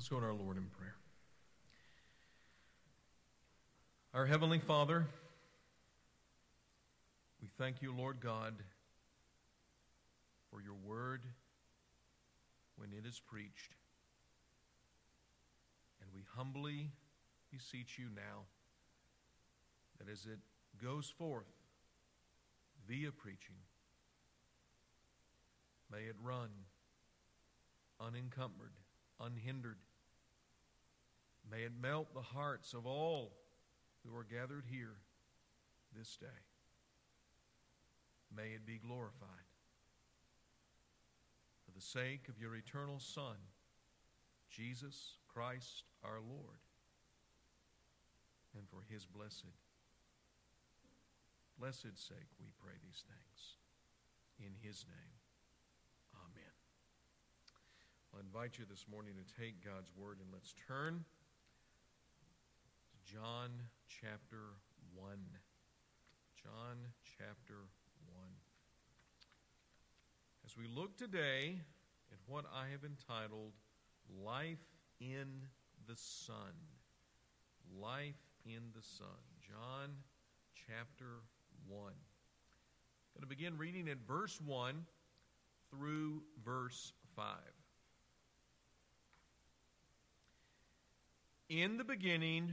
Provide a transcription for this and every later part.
Let's go to our Lord in prayer. Our Heavenly Father, we thank you, Lord God, for your word when it is preached. And we humbly beseech you now that as it goes forth via preaching, may it run unencumbered, unhindered. May it melt the hearts of all who are gathered here this day. May it be glorified. For the sake of your eternal Son, Jesus Christ our Lord, and for his blessed, blessed sake, we pray these things. In his name, amen. I invite you this morning to take God's word and let's turn John chapter 1. John chapter 1. As we look today at what I have entitled Life in the Son. Life in the Son. John chapter 1. I'm going to begin reading at verse 1 through verse 5. In the beginning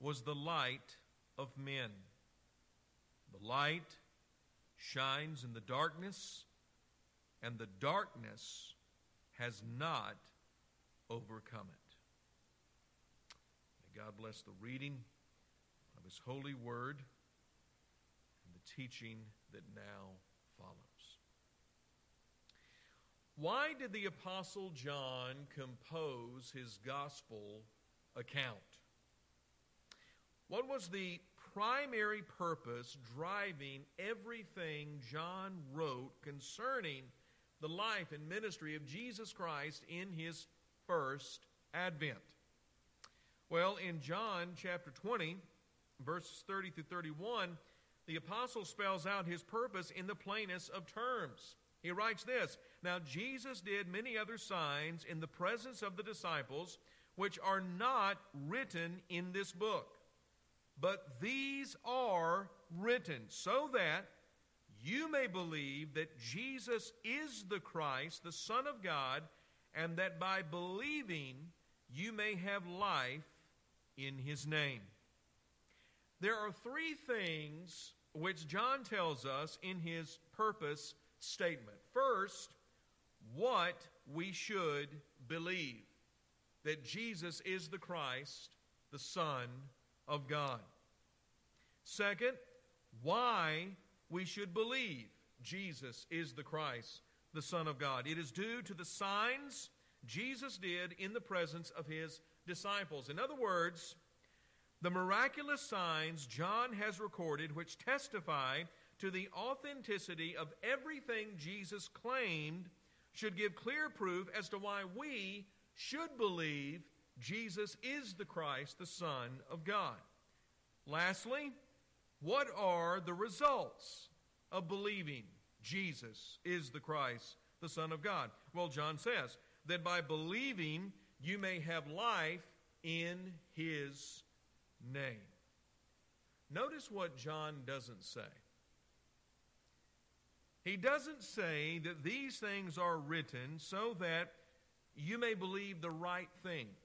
was the light of men. The light shines in the darkness, and the darkness has not overcome it. May God bless the reading of His holy word and the teaching that now follows. Why did the Apostle John compose his gospel account? What was the primary purpose driving everything John wrote concerning the life and ministry of Jesus Christ in his first advent? Well, in John chapter 20, verses 30 through 31, the apostle spells out his purpose in the plainest of terms. He writes this Now Jesus did many other signs in the presence of the disciples, which are not written in this book. But these are written so that you may believe that Jesus is the Christ, the Son of God, and that by believing you may have life in his name. There are three things which John tells us in his purpose statement. First, what we should believe that Jesus is the Christ, the Son of God. Second, why we should believe Jesus is the Christ, the Son of God. It is due to the signs Jesus did in the presence of his disciples. In other words, the miraculous signs John has recorded, which testify to the authenticity of everything Jesus claimed should give clear proof as to why we should believe Jesus is the Christ, the Son of God. Lastly, what are the results of believing Jesus is the Christ, the Son of God? Well, John says that by believing you may have life in His name. Notice what John doesn't say. He doesn't say that these things are written so that you may believe the right things,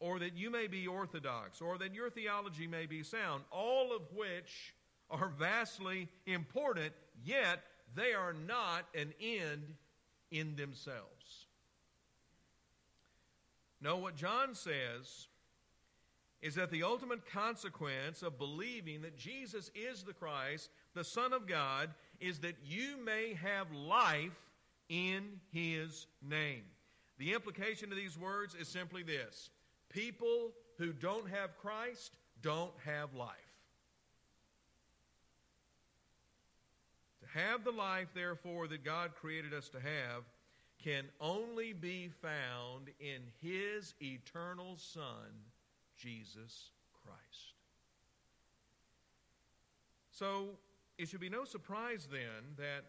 or that you may be orthodox, or that your theology may be sound, all of which are vastly important, yet they are not an end in themselves. No, what John says is that the ultimate consequence of believing that Jesus is the Christ, the Son of God, is that you may have life in His name. The implication of these words is simply this people who don't have Christ don't have life. To have the life, therefore, that God created us to have can only be found in His eternal Son, Jesus Christ. So, it should be no surprise then that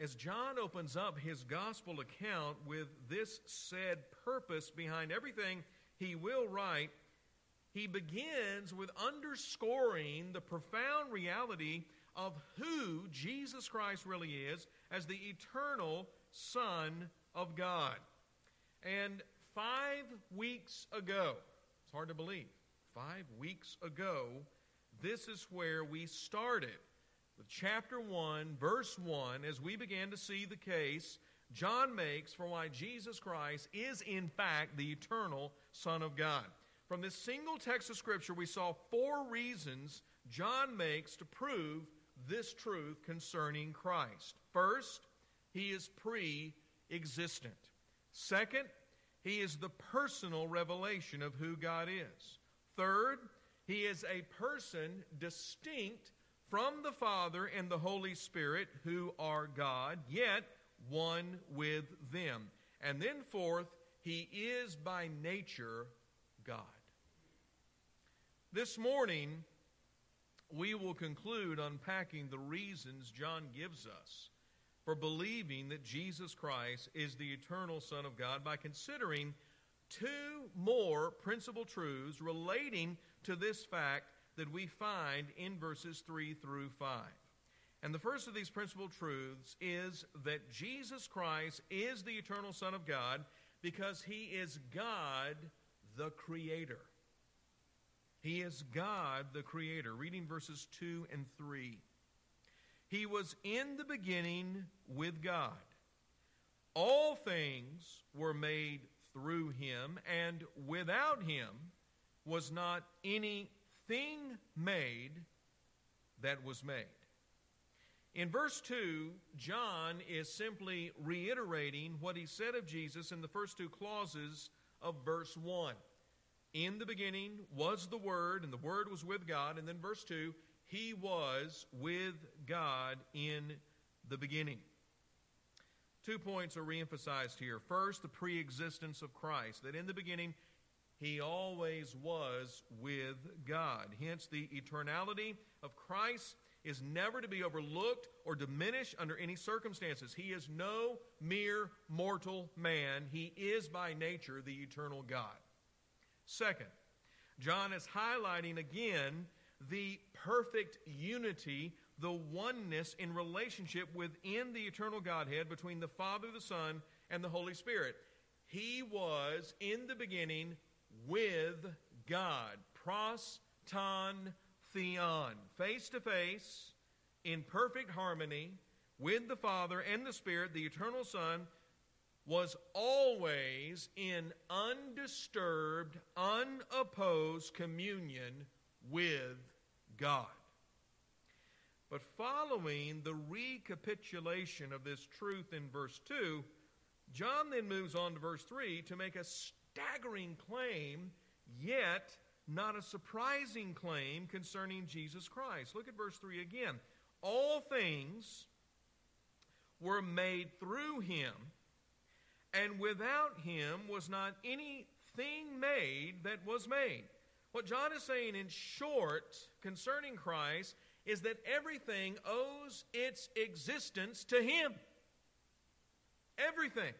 as John opens up his gospel account with this said purpose behind everything he will write, he begins with underscoring the profound reality of who Jesus Christ really is as the eternal Son of God. And five weeks ago, it's hard to believe, five weeks ago, this is where we started with chapter 1, verse 1, as we began to see the case John makes for why Jesus Christ is, in fact, the eternal Son of God. From this single text of Scripture, we saw four reasons John makes to prove this truth concerning Christ. First, he is pre existent. Second, he is the personal revelation of who God is. Third, he is a person distinct from the Father and the Holy Spirit, who are God, yet one with them. And then, fourth, he is by nature God. This morning, we will conclude unpacking the reasons John gives us for believing that Jesus Christ is the eternal Son of God by considering two more principal truths relating to this fact that we find in verses 3 through 5. And the first of these principal truths is that Jesus Christ is the eternal Son of God because he is God the Creator. He is God the Creator. Reading verses 2 and 3. He was in the beginning with God. All things were made through him, and without him was not anything made that was made. In verse 2, John is simply reiterating what he said of Jesus in the first two clauses of verse 1. In the beginning was the Word, and the Word was with God. And then verse 2, he was with God in the beginning. Two points are reemphasized here. First, the pre existence of Christ, that in the beginning he always was with God. Hence, the eternality of Christ is never to be overlooked or diminished under any circumstances. He is no mere mortal man, he is by nature the eternal God. Second, John is highlighting again the perfect unity, the oneness in relationship within the eternal Godhead between the Father, the Son, and the Holy Spirit. He was in the beginning with God. Pros, ton, theon. Face to face, in perfect harmony, with the Father and the Spirit, the eternal Son, was always in undisturbed, unopposed communion with God. But following the recapitulation of this truth in verse 2, John then moves on to verse 3 to make a staggering claim, yet not a surprising claim concerning Jesus Christ. Look at verse 3 again. All things were made through him, and without him was not anything made that was made. What John is saying in short concerning Christ is that everything owes its existence to him. Everything.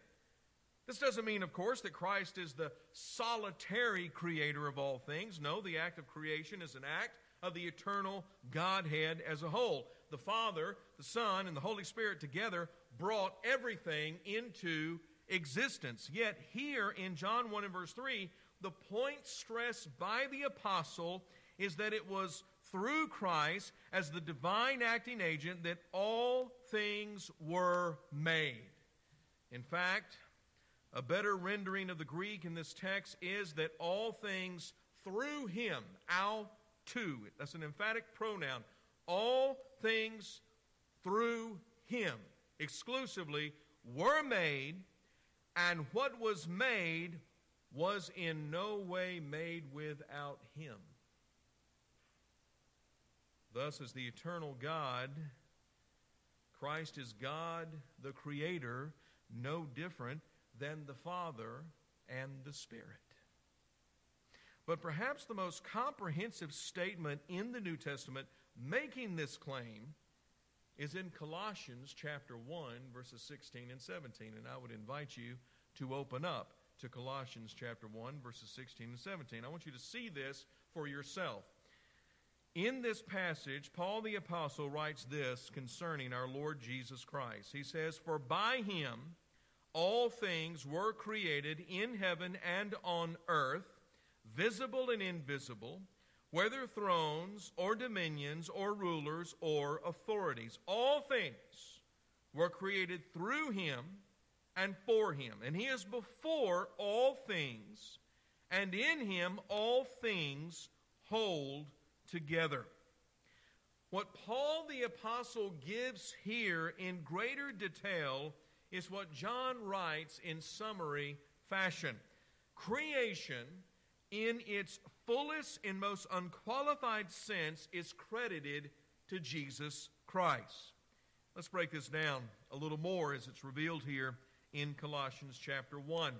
This doesn't mean, of course, that Christ is the solitary creator of all things. No, the act of creation is an act of the eternal Godhead as a whole. The Father, the Son, and the Holy Spirit together brought everything into existence. Yet, here in John 1 and verse 3, the point stressed by the apostle is that it was through Christ as the divine acting agent that all things were made. In fact, a better rendering of the Greek in this text is that all things through him, ao tu, that's an emphatic pronoun, all things through him. Exclusively were made, and what was made was in no way made without him. Thus, as the eternal God, Christ is God, the Creator, no different than the Father and the Spirit. But perhaps the most comprehensive statement in the New Testament making this claim is in Colossians chapter 1, verses 16 and 17. And I would invite you to open up to Colossians chapter 1, verses 16 and 17. I want you to see this for yourself. In this passage, Paul the Apostle writes this concerning our Lord Jesus Christ. He says, For by him all things were created in heaven and on earth, visible and invisible, whether thrones or dominions or rulers or authorities. All things were created through him and for him. And he is before all things, and in him all things hold together. What Paul the Apostle gives here in greater detail is what John writes in summary fashion. Creation, in its fullest and most unqualified sense, is credited to Jesus Christ. Let's break this down a little more as it's revealed here in Colossians chapter 1.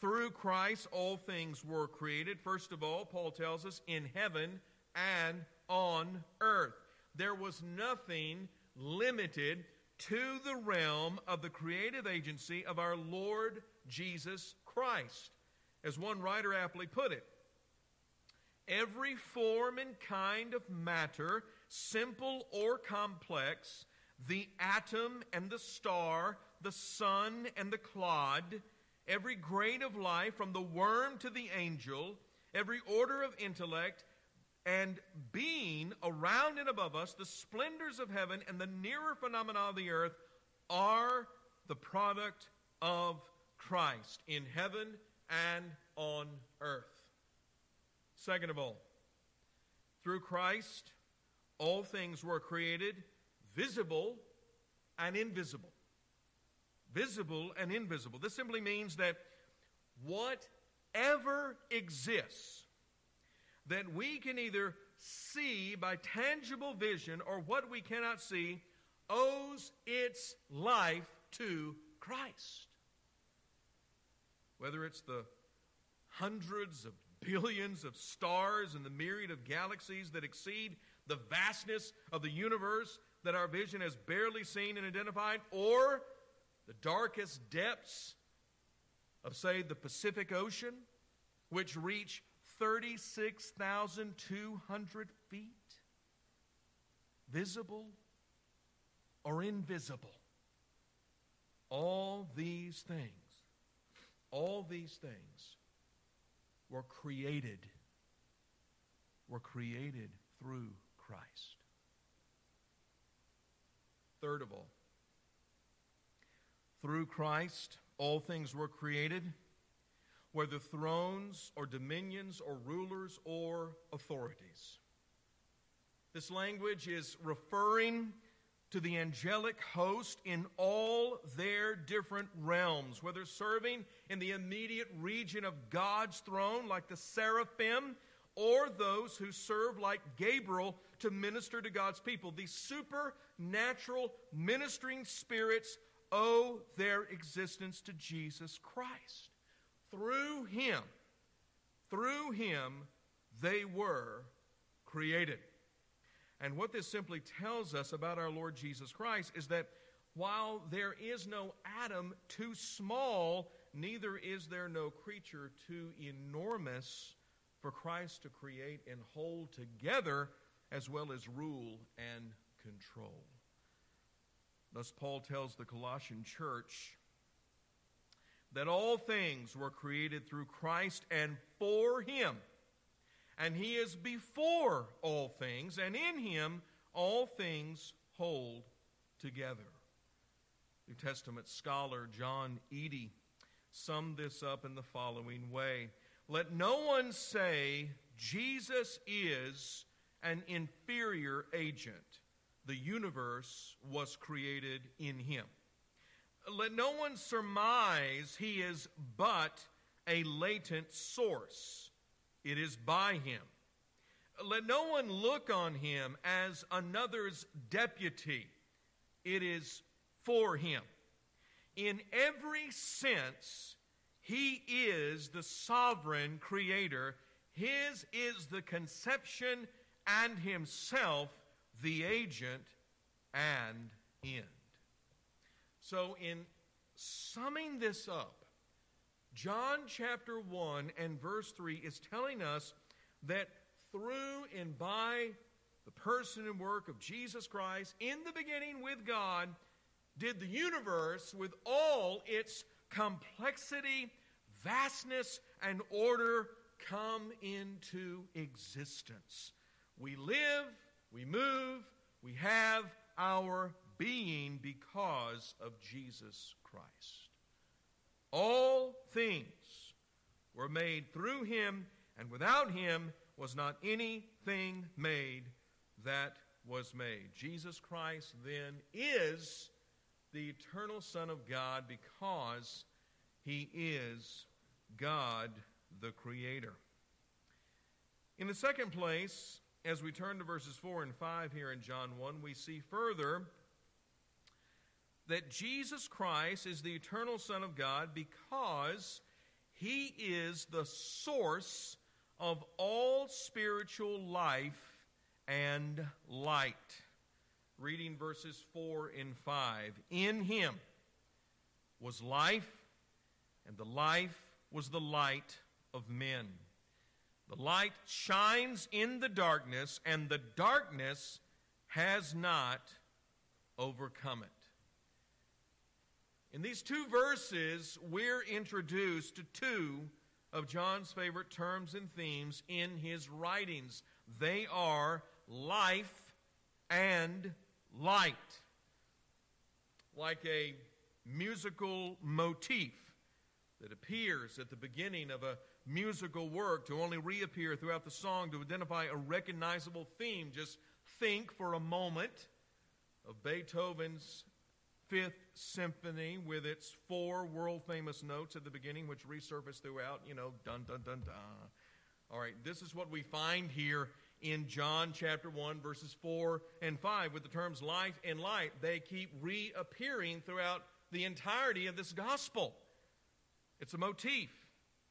Through Christ, all things were created. First of all, Paul tells us, in heaven and on earth. There was nothing limited to the realm of the creative agency of our Lord Jesus Christ. As one writer aptly put it, every form and kind of matter, simple or complex, the atom and the star, the sun and the clod, every grain of life, from the worm to the angel, every order of intellect, and being around and above us, the splendors of heaven and the nearer phenomena of the earth are the product of Christ in heaven and on earth. Second of all, through Christ, all things were created, visible and invisible. Visible and invisible. This simply means that whatever exists that we can either see by tangible vision or what we cannot see owes its life to Christ. Whether it's the hundreds of billions of stars and the myriad of galaxies that exceed the vastness of the universe that our vision has barely seen and identified, or the darkest depths of, say, the Pacific Ocean, which reach 36,200 feet, visible or invisible. All these things, all these things were created, were created through Christ. Third of all, through Christ, all things were created whether thrones or dominions or rulers or authorities. This language is referring to the angelic host in all their different realms, whether serving in the immediate region of God's throne, like the seraphim, or those who serve like Gabriel to minister to God's people. These supernatural ministering spirits owe their existence to Jesus Christ. Through him, through him, they were created. And what this simply tells us about our Lord Jesus Christ is that while there is no atom too small, neither is there no creature too enormous for Christ to create and hold together as well as rule and control. Thus, Paul tells the Colossian church that all things were created through Christ and for him. And he is before all things, and in him all things hold together. New Testament scholar John Eadie summed this up in the following way Let no one say Jesus is an inferior agent. The universe was created in him. Let no one surmise he is but a latent source. It is by him. Let no one look on him as another's deputy. It is for him. In every sense, he is the sovereign creator. His is the conception and himself the agent and end. So, in summing this up, John chapter 1 and verse 3 is telling us that through and by the person and work of Jesus Christ, in the beginning with God, did the universe, with all its complexity, vastness, and order, come into existence. We live, we move, we have our being because of Jesus Christ. All things were made through him, and without him was not anything made that was made. Jesus Christ then is the eternal Son of God because he is God the Creator. In the second place, as we turn to verses 4 and 5 here in John 1, we see further that Jesus Christ is the eternal Son of God because he is the source of all spiritual life and light. Reading verses 4 and 5. In him was life, and the life was the light of men. The light shines in the darkness, and the darkness has not overcome it. In these two verses, we're introduced to two of John's favorite terms and themes in his writings. They are life and light. Like a musical motif that appears at the beginning of a musical work to only reappear throughout the song to identify a recognizable theme. Just think for a moment of Beethoven's Fifth Symphony with its four world famous notes at the beginning, which resurface throughout, you know, dun dun dun dun. All right, this is what we find here in John chapter 1, verses 4 and 5, with the terms life and light. They keep reappearing throughout the entirety of this gospel. It's a motif,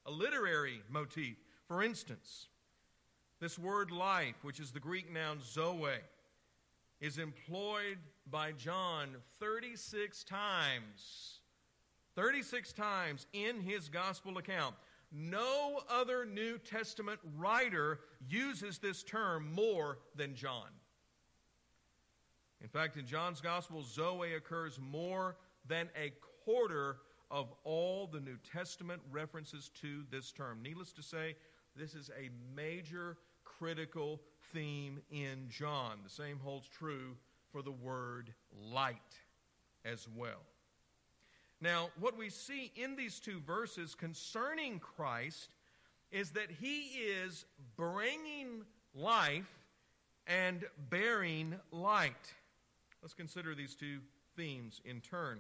a literary motif. For instance, this word life, which is the Greek noun zoe, is employed by John 36 times. 36 times in his gospel account. No other New Testament writer uses this term more than John. In fact, in John's gospel, Zoe occurs more than a quarter of all the New Testament references to this term. Needless to say, this is a major critical theme in John. The same holds true for the word light as well. Now, what we see in these two verses concerning Christ is that he is bringing life and bearing light. Let's consider these two themes in turn.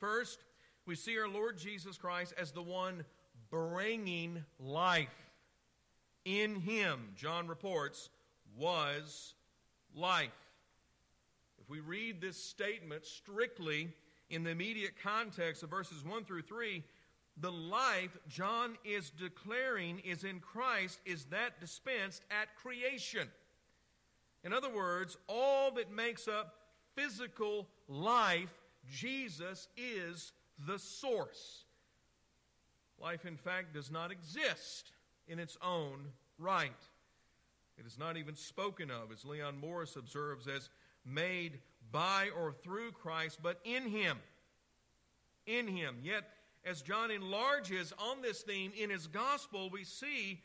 First, we see our Lord Jesus Christ as the one bringing life. In him, John reports, was life. If we read this statement strictly in the immediate context of verses 1 through 3, the life John is declaring is in Christ is that dispensed at creation. In other words, all that makes up physical life, Jesus is the source. Life, in fact, does not exist in its own right. It is not even spoken of, as Leon Morris observes, as made by or through Christ, but in Him. In Him. Yet, as John enlarges on this theme in his gospel, we see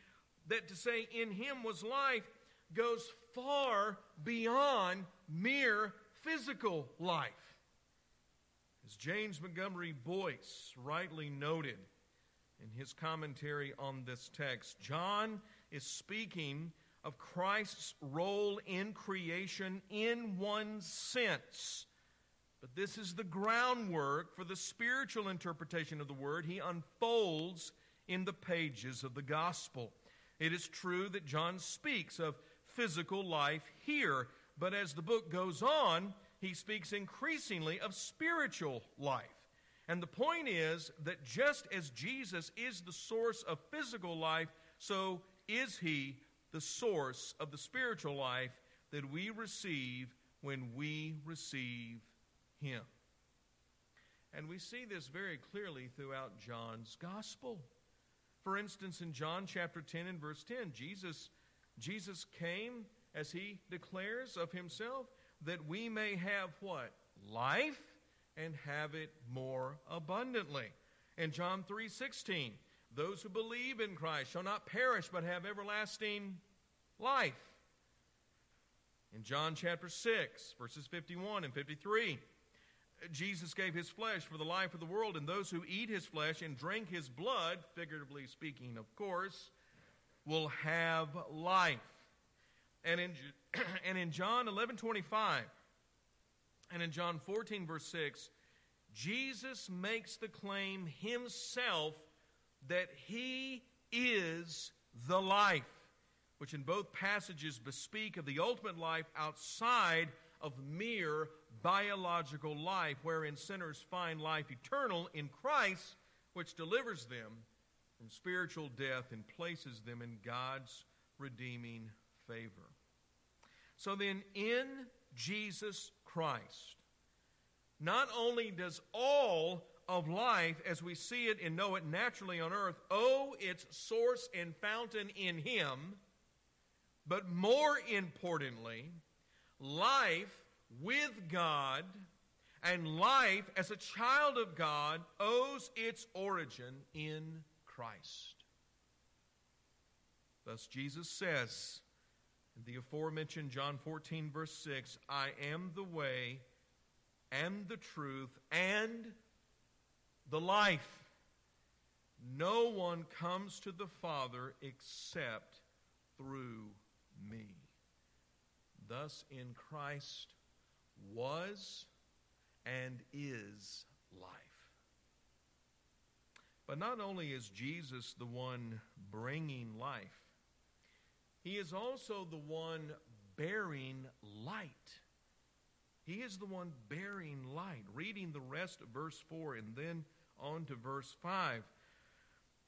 that to say in Him was life goes far beyond mere physical life. As James Montgomery Boice rightly noted, in his commentary on this text. John is speaking of Christ's role in creation in one sense, But this is the groundwork for the spiritual interpretation of the word he unfolds in the pages of the gospel. It is true that John speaks of physical life here, but as the book goes on, he speaks increasingly of spiritual life. And the point is that just as Jesus is the source of physical life, so is he the source of the spiritual life that we receive when we receive him. And we see this very clearly throughout John's gospel. For instance, in John chapter 10 and verse 10, Jesus, Jesus came, as he declares of himself, that we may have what? Life and have it more abundantly. In John 3 16, those who believe in Christ shall not perish but have everlasting life. In John chapter 6, verses 51 and 53, Jesus gave his flesh for the life of the world, and those who eat his flesh and drink his blood, figuratively speaking, of course, will have life. And in, and in John 11 25, and in John 14, verse 6, Jesus makes the claim himself that he is the life, which in both passages bespeak of the ultimate life outside of mere biological life, wherein sinners find life eternal in Christ, which delivers them from spiritual death and places them in God's redeeming favor. So then, in Jesus Christ, not only does all of life as we see it and know it naturally on earth owe its source and fountain in Him, but more importantly, life with God and life as a child of God owes its origin in Christ. Thus, Jesus says the aforementioned John 14, verse 6, I am the way and the truth and the life. No one comes to the Father except through me. Thus, in Christ, was and is life. But not only is Jesus the one bringing life, he is also the one bearing light. He is the one bearing light. Reading the rest of verse 4 and then on to verse 5.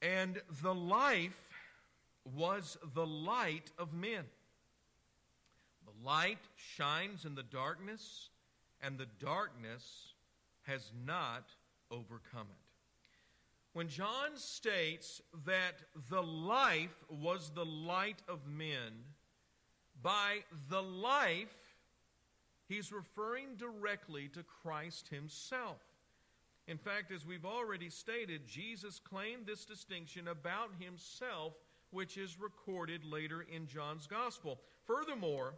And the life was the light of men. The light shines in the darkness, and the darkness has not overcome it. When John states that the life was the light of men, by the life, he's referring directly to Christ himself. In fact, as we've already stated, Jesus claimed this distinction about himself, which is recorded later in John's Gospel. Furthermore,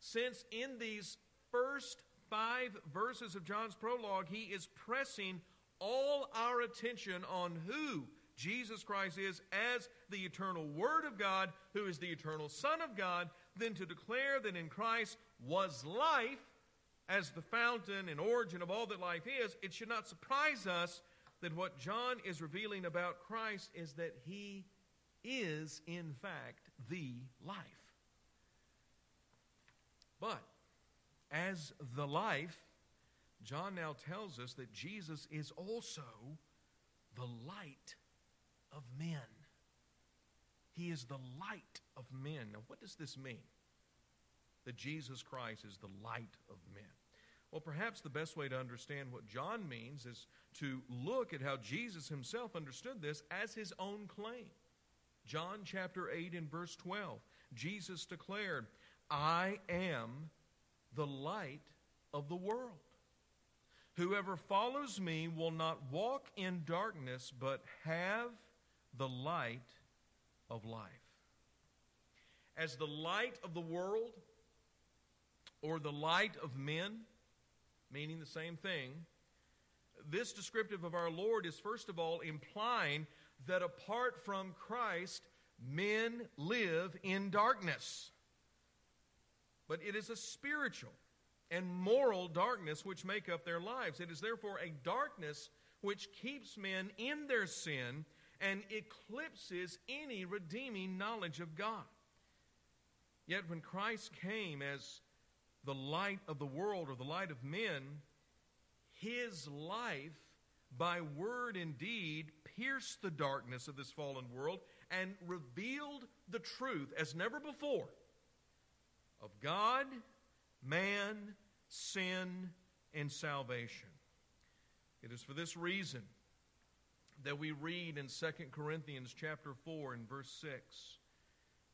since in these first five verses of John's prologue, he is pressing all our attention on who Jesus Christ is as the eternal Word of God, who is the eternal Son of God, then to declare that in Christ was life as the fountain and origin of all that life is, it should not surprise us that what John is revealing about Christ is that he is, in fact, the life. But as the life, John now tells us that Jesus is also the light of men. He is the light of men. Now, what does this mean? That Jesus Christ is the light of men. Well, perhaps the best way to understand what John means is to look at how Jesus himself understood this as his own claim. John chapter 8 and verse 12. Jesus declared, I am the light of the world. Whoever follows me will not walk in darkness, but have the light of life. As the light of the world, or the light of men, meaning the same thing, this descriptive of our Lord is first of all implying that apart from Christ, men live in darkness but it is a spiritual and moral darkness which make up their lives. It is therefore a darkness which keeps men in their sin and eclipses any redeeming knowledge of God. Yet when Christ came as the light of the world or the light of men, his life, by word and deed, pierced the darkness of this fallen world and revealed the truth as never before of God, man, sin, and salvation. It is for this reason that we read in 2 Corinthians chapter 4 and verse 6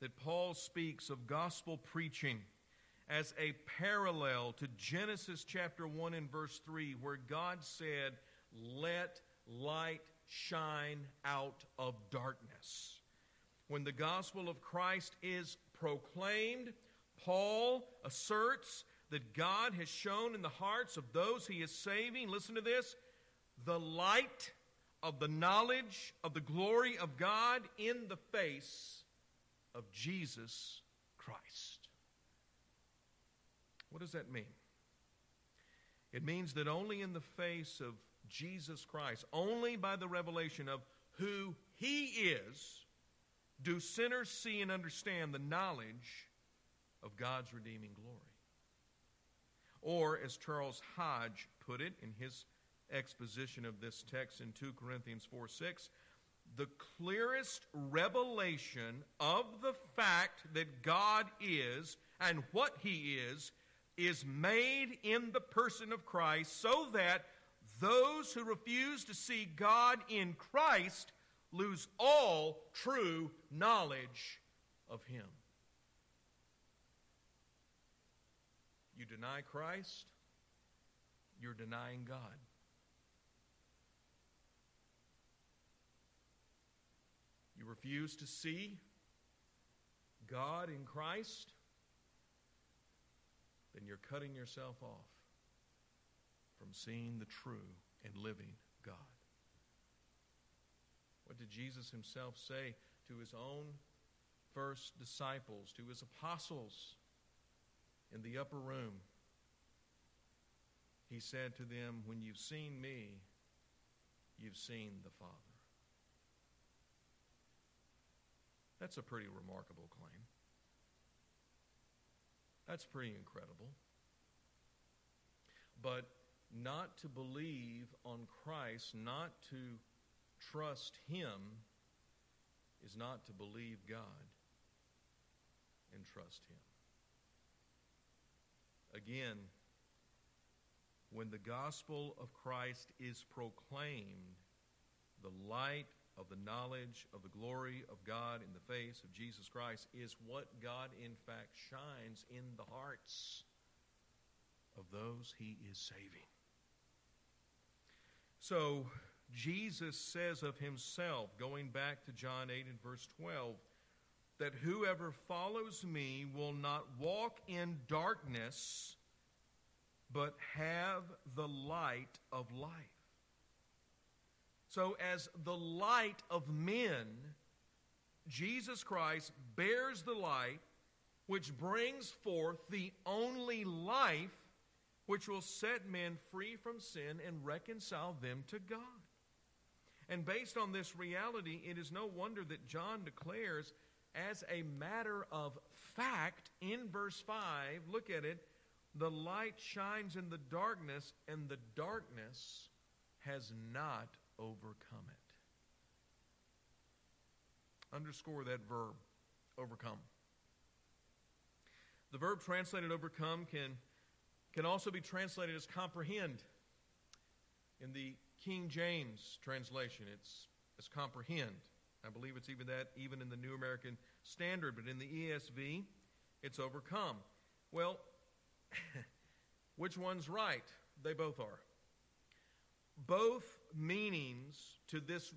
that Paul speaks of gospel preaching as a parallel to Genesis chapter 1 and verse 3, where God said, Let light shine out of darkness. When the gospel of Christ is proclaimed, Paul asserts that God has shown in the hearts of those he is saving, listen to this, the light of the knowledge of the glory of God in the face of Jesus Christ. What does that mean? It means that only in the face of Jesus Christ, only by the revelation of who He is, do sinners see and understand the knowledge of God's redeeming glory. Or, as Charles Hodge put it in his exposition of this text in 2 Corinthians 4 6, the clearest revelation of the fact that God is and what He is is made in the person of Christ so that those who refuse to see God in Christ lose all true knowledge of Him. You deny Christ, you're denying God. You refuse to see God in Christ, then you're cutting yourself off from seeing the true and living God. What did Jesus himself say to his own first disciples, to his apostles in the upper room? He said to them, When you've seen me, you've seen the Father. That's a pretty remarkable claim. That's pretty incredible. But not to believe on Christ, not to trust Him, is not to believe God and trust Him. Again, when the gospel of Christ is proclaimed, the light of the knowledge of the glory of God in the face of Jesus Christ is what God, in fact, shines in the hearts of those he is saving. So, Jesus says of himself, going back to John 8 and verse 12, that whoever follows me will not walk in darkness, but have the light of life. So, as the light of men, Jesus Christ bears the light which brings forth the only life which will set men free from sin and reconcile them to God. And based on this reality, it is no wonder that John declares, as a matter of fact, in verse 5, look at it, the light shines in the darkness, and the darkness has not overcome it. Underscore that verb, overcome. The verb translated overcome can, can also be translated as comprehend. In the King James translation, it's as comprehend. I believe it's even that even in the New American Standard, but in the ESV, it's overcome. Well, which one's right? They both are. Both meanings to this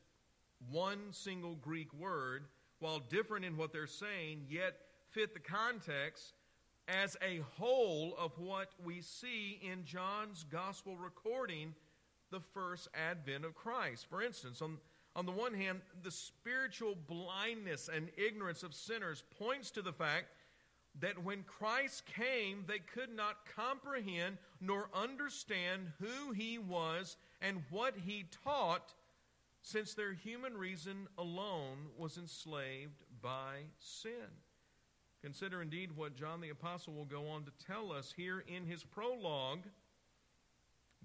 one single Greek word, while different in what they're saying, yet fit the context as a whole of what we see in John's gospel recording the first advent of Christ. For instance, on, on the one hand, the spiritual blindness and ignorance of sinners points to the fact that when Christ came, they could not comprehend nor understand who he was and what he taught, since their human reason alone was enslaved by sin. Consider indeed what John the Apostle will go on to tell us here in his prologue.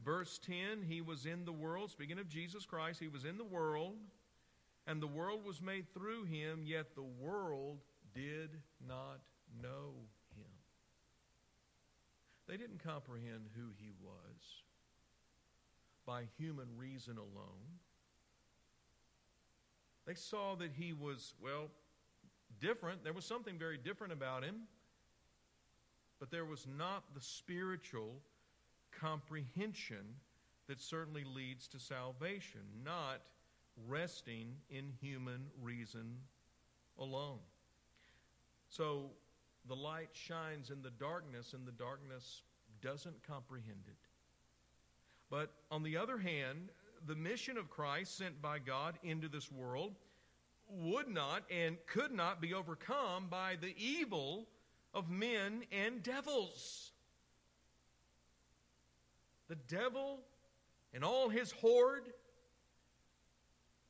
Verse 10 He was in the world, speaking of Jesus Christ, He was in the world, and the world was made through Him, yet the world did not know Him. They didn't comprehend who He was by human reason alone. They saw that He was, well, different. There was something very different about him. But there was not the spiritual comprehension that certainly leads to salvation, not resting in human reason alone. So the light shines in the darkness, and the darkness doesn't comprehend it. But on the other hand, the mission of Christ sent by God into this world would not and could not be overcome by the evil of men and devils. The devil and all his horde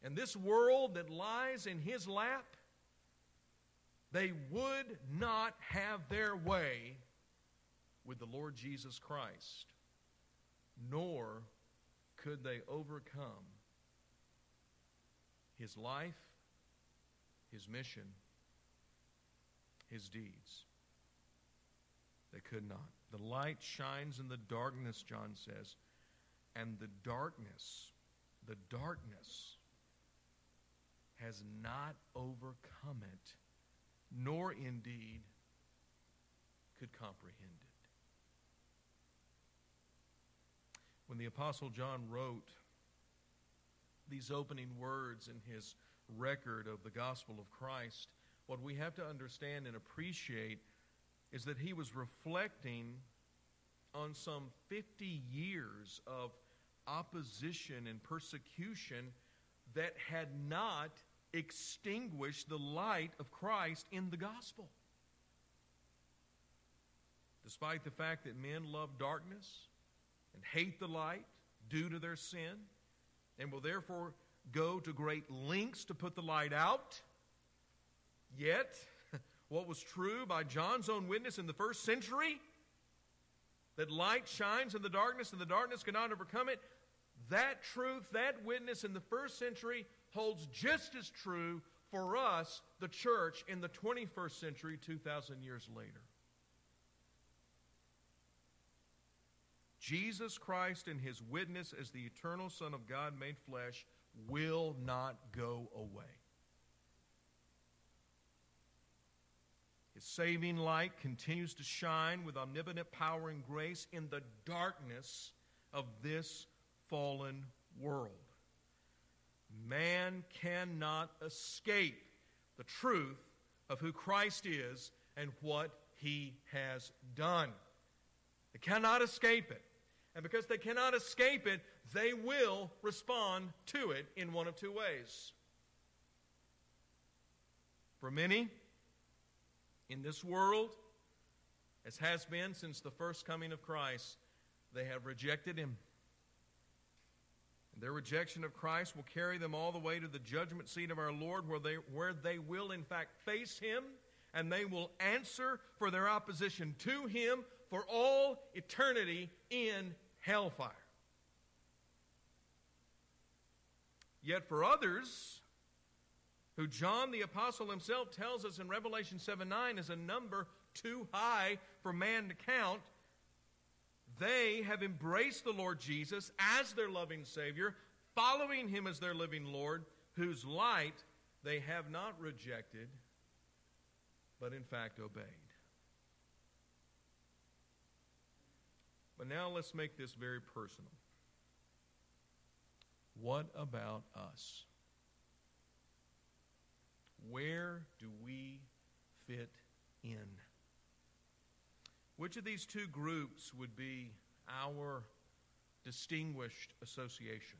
and this world that lies in his lap, they would not have their way with the Lord Jesus Christ, nor could they overcome his life his mission, his deeds. They could not. The light shines in the darkness, John says, and the darkness, the darkness has not overcome it, nor indeed could comprehend it. When the Apostle John wrote these opening words in his record of the gospel of Christ, what we have to understand and appreciate is that he was reflecting on some 50 years of opposition and persecution that had not extinguished the light of Christ in the gospel. Despite the fact that men love darkness and hate the light due to their sin, and will therefore go to great lengths to put the light out. Yet, what was true by John's own witness in the first century, that light shines in the darkness and the darkness cannot overcome it, that truth, that witness in the first century holds just as true for us, the church, in the 21st century, 2,000 years later. Jesus Christ and his witness as the eternal Son of God made flesh will not go away. His saving light continues to shine with omnipotent power and grace in the darkness of this fallen world. Man cannot escape the truth of who Christ is and what he has done. They cannot escape it. And because they cannot escape it, they will respond to it in one of two ways. For many in this world, as has been since the first coming of Christ, they have rejected Him. And their rejection of Christ will carry them all the way to the judgment seat of our Lord, where they, where they will, in fact, face Him and they will answer for their opposition to Him for all eternity in hellfire. Yet for others, who John the Apostle himself tells us in Revelation 7 9 is a number too high for man to count, they have embraced the Lord Jesus as their loving Savior, following him as their living Lord, whose light they have not rejected, but in fact obeyed. But now let's make this very personal. What about us? Where do we fit in? Which of these two groups would be our distinguished association?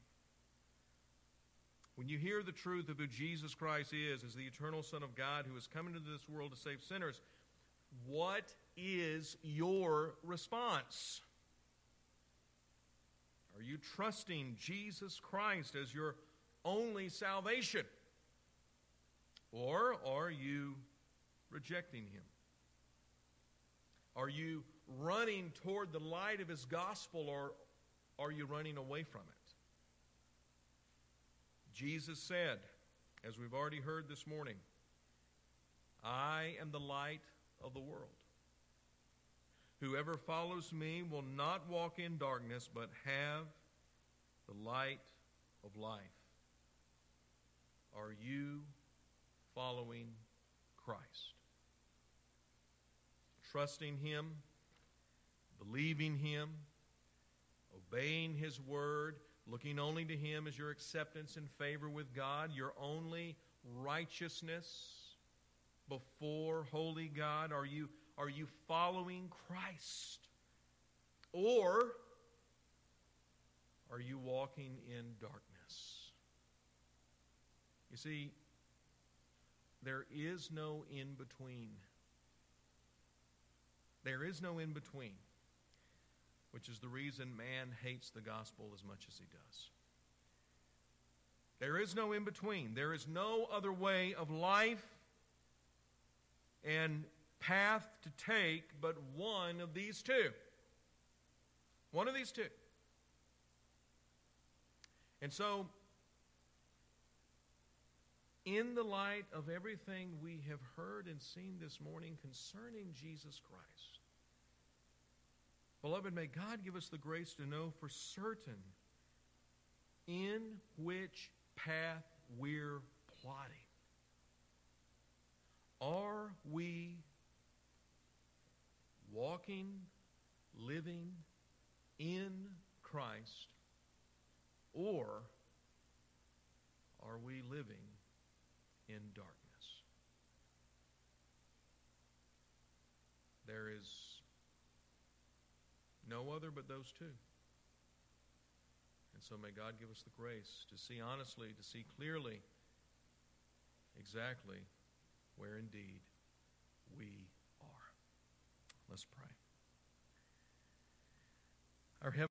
When you hear the truth of who Jesus Christ is as the eternal Son of God who has come into this world to save sinners, what is your response? Are you trusting Jesus Christ as your only salvation? Or are you rejecting Him? Are you running toward the light of His gospel or are you running away from it? Jesus said, as we've already heard this morning, I am the light of the world. Whoever follows me will not walk in darkness, but have the light of life. Are you following Christ? Trusting Him, believing Him, obeying His word, looking only to Him as your acceptance and favor with God, your only righteousness before holy God? Are you, are you following Christ? Or are you walking in darkness? You see, there is no in between. There is no in between, which is the reason man hates the gospel as much as he does. There is no in between. There is no other way of life and path to take but one of these two. One of these two. And so, in the light of everything we have heard and seen this morning concerning Jesus Christ, beloved, may God give us the grace to know for certain in which path we're plotting. Are we walking, living in Christ, or are we living in darkness? There is no other but those two. And so may God give us the grace to see honestly, to see clearly exactly where indeed we are. Let's pray. Our